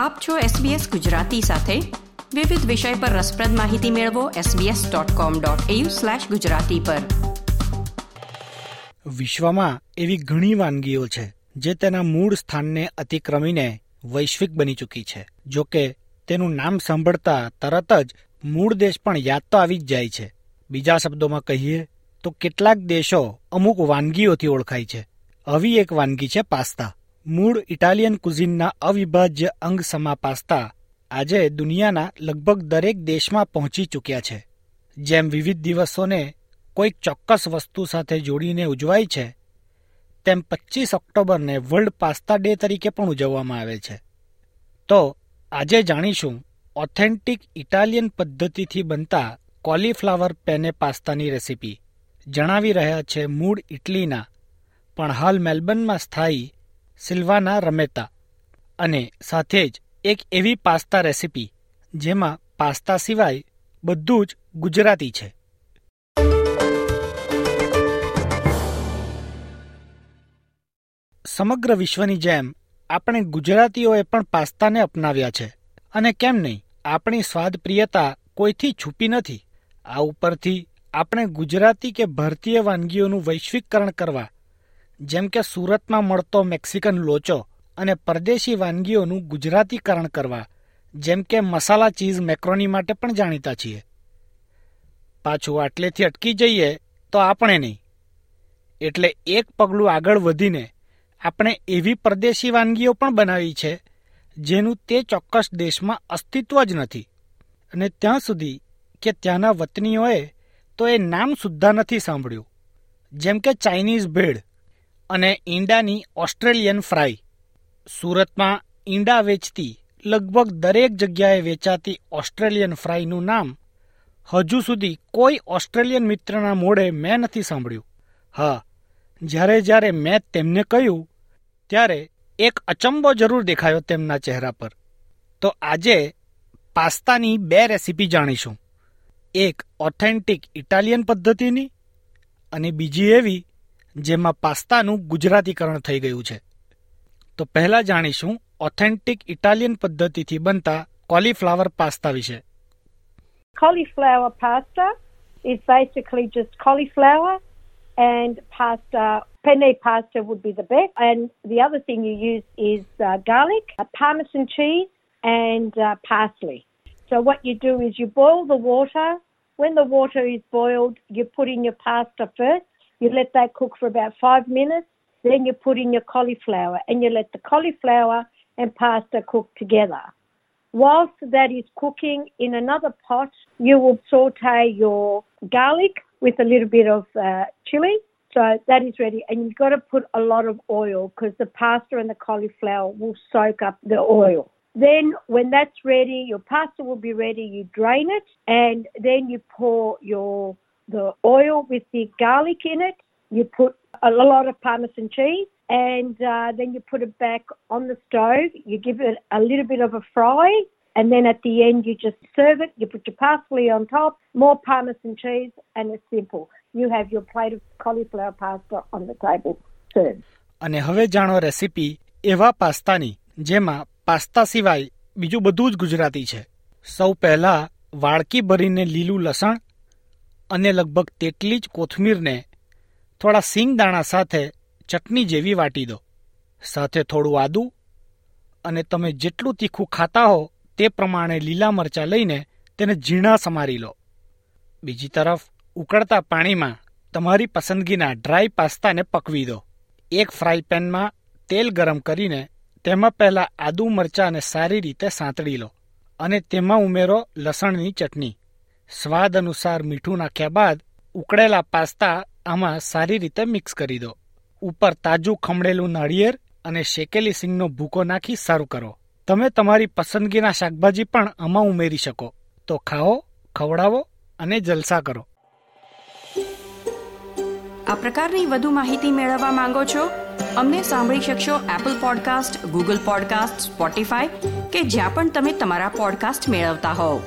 આપ છો SBS ગુજરાતી સાથે. વિવિધ વિષય પર રસપ્રદ માહિતી મેળવો sbs.com.au/gujarati પર. વિશ્વમાં એવી ઘણી વાનગીઓ છે જે તેના મૂળ સ્થાનને અતિક્રમીને વૈશ્વિક બની ચૂકી છે. જો કે તેનું નામ સાંભળતા તરત જ મૂળ દેશ પણ યાદ તો આવી જ જાય છે. બીજા શબ્દોમાં કહીએ તો કેટલાક દેશો અમુક વાનગીઓથી ઓળખાય છે. આવી એક વાનગી છે પાસ્તા. મૂળ ઇટાલિયન કુઝિનના અવિભાજ્ય અંગ સમા પાસ્તા આજે દુનિયાના લગભગ દરેક દેશમાં પહોંચી ચૂક્યા છે. જેમ વિવિધ દિવસોને કોઈક ચોક્કસ વસ્તુ સાથે જોડીને ઉજવાય છે, તેમ પચીસ ઓક્ટોબરને વર્લ્ડ પાસ્તા ડે તરીકે પણ ઉજવવામાં આવે છે. તો આજે જાણીશું ઓથેન્ટિક ઇટાલિયન પદ્ધતિથી બનતા કોલીફ્લાવર પેને પાસ્તાની રેસીપી. જણાવી રહ્યા છે મૂળ ઇટલીના, પણ હાલ મેલબર્નમાં સ્થાયી સિલ્વાના રમેતા. અને સાથે જ એક એવી પાસ્તા રેસીપી, જેમાં પાસ્તા સિવાય બધું જ ગુજરાતી છે. સમગ્ર વિશ્વની જેમ, આપણે ગુજરાતીઓએ પણ પાસ્તાને અપનાવ્યા છે. અને કેમ નહીં, આપણી સ્વાદપ્રિયતા કોઈથી છૂપી નથી. આ ઉપરથી, આપણે ગુજરાતી કે ભારતીય વાનગીઓનું વૈશ્વિકકરણ કરવા જેમ કે સુરતમાં મળતો મેક્સિકન લોચો અને પરદેશી વાનગીઓનું ગુજરાતીકરણ કરવા, જેમ કે મસાલા ચીઝ મેક્રોની માટે પણ જાણીતા છીએ. પાછું આટલેથી અટકી જઈએ તો આપણે નહીં. એટલે એક પગલું આગળ વધીને આપણે એવી પરદેશી વાનગીઓ પણ બનાવી છે, જેનું તે ચોક્કસ દેશમાં અસ્તિત્વ જ નથી. અને ત્યાં સુધી કે ત્યાંના વતનીઓએ તો એ નામ સુદ્ધા નથી સાંભળ્યું. જેમ કે ચાઇનીઝ ભેળ. અને ઈંડાની ઓસ્ટ્રેલિયન ફ્રાય. સુરતમાં ઈંડા વેચતી લગભગ દરેક જગ્યાએ વેચાતી ઓસ્ટ્રેલિયન ફ્રાયનું નામ હજુ સુધી કોઈ ઓસ્ટ્રેલિયન મિત્રના મોડે મેં નથી સાંભળ્યું. હા, જ્યારે જ્યારે મેં તેમને કહ્યું, ત્યારે એક અચંબો જરૂર દેખાયો તેમના ચહેરા પર. તો આજે પાસ્તાની બે રેસીપી જાણીશું. એક ઓથેન્ટિક ઇટાલિયન પદ્ધતિની અને બીજી એવી જેમાં પાસ્તાનું ગુજરાતીકરણ થઈ ગયું છે તો પહેલા જાણીશું ઓથેન્ટિક ઇટાલિયન પદ્ધતિથી બનતા કોલીફ્લાવર પાસ્તા વિશે basically just cauliflower and pasta. Penne pasta would be the best. And the other thing you use is uh, garlic, uh, parmesan cheese, and uh, parsley. So what you do is you boil the water. When the water is boiled, you put in your pasta first. You let that cook for about five minutes. Then you put in your cauliflower and you let the cauliflower and pasta cook together. Whilst that is cooking in another pot, you will saute your garlic with a little bit of uh, chili. So that is ready. And you've got to put a lot of oil because the pasta and the cauliflower will soak up the oil. Then, when that's ready, your pasta will be ready. You drain it, and then you pour your the oil with the garlic in it. You put a lot of parmesan cheese, and uh, then you put it back on the stove. You give it a little bit of a fry, and then at the end you just serve it. You put your parsley on top, more parmesan cheese, and it's simple. You have your plate of cauliflower pasta on the table. Served. અને હવે જાણો recipe એવા પાસ્તાની જેમાં pasta સિવાય બીજું બધું જ ગુજરાતી છે સૌ પહેલા વાડકી ભરીને લીલું લસણ અને લગભગ તેટલી જ કોથમીરને થોડા સિંગ દાણા સાથે ચટણી જેવી વાટી દો. સાથે થોડું આદું અને તમે જેટલું તીખું ખાતા હો તે પ્રમાણે લીલા મરચાં લઈને તેને ઝીણા સમારી લો. બીજી તરફ ઉકળતા પાણીમાં તમારી પસંદગીના ડ્રાય પાસ્તાને પકવી દો. એક ફ્રાય પેનમાં તેલ ગરમ કરીને તેમાં પહેલા આદુ મરચાંને સારી રીતે સાંતળી લો અને તેમાં ઉમેરો લસણની ચટણી. સ્વાદ અનુસાર મીઠું નાખ્યા બાદ ઉકળેલા પાસ્તા આમાં સારી રીતે મિક્સ કરી દો. ઉપર તાજું ખમણેલું નાળિયેર અને શેકેલી સિંગનો ભૂકો નાખી સારું કરો. તમે તમારી પસંદગીના શાકભાજી પણ આમાં ઉમેરી શકો. તો ખાઓ, ખવડાવો અને જલસા કરો. આ પ્રકારની વધુ માહિતી મેળવવા માંગો છો? અમને સાંભળી શકશો Apple podcast Google podcast Spotify કે જ્યાં પણ તમે તમારા પોડકાસ્ટ મેળવતા હોવ.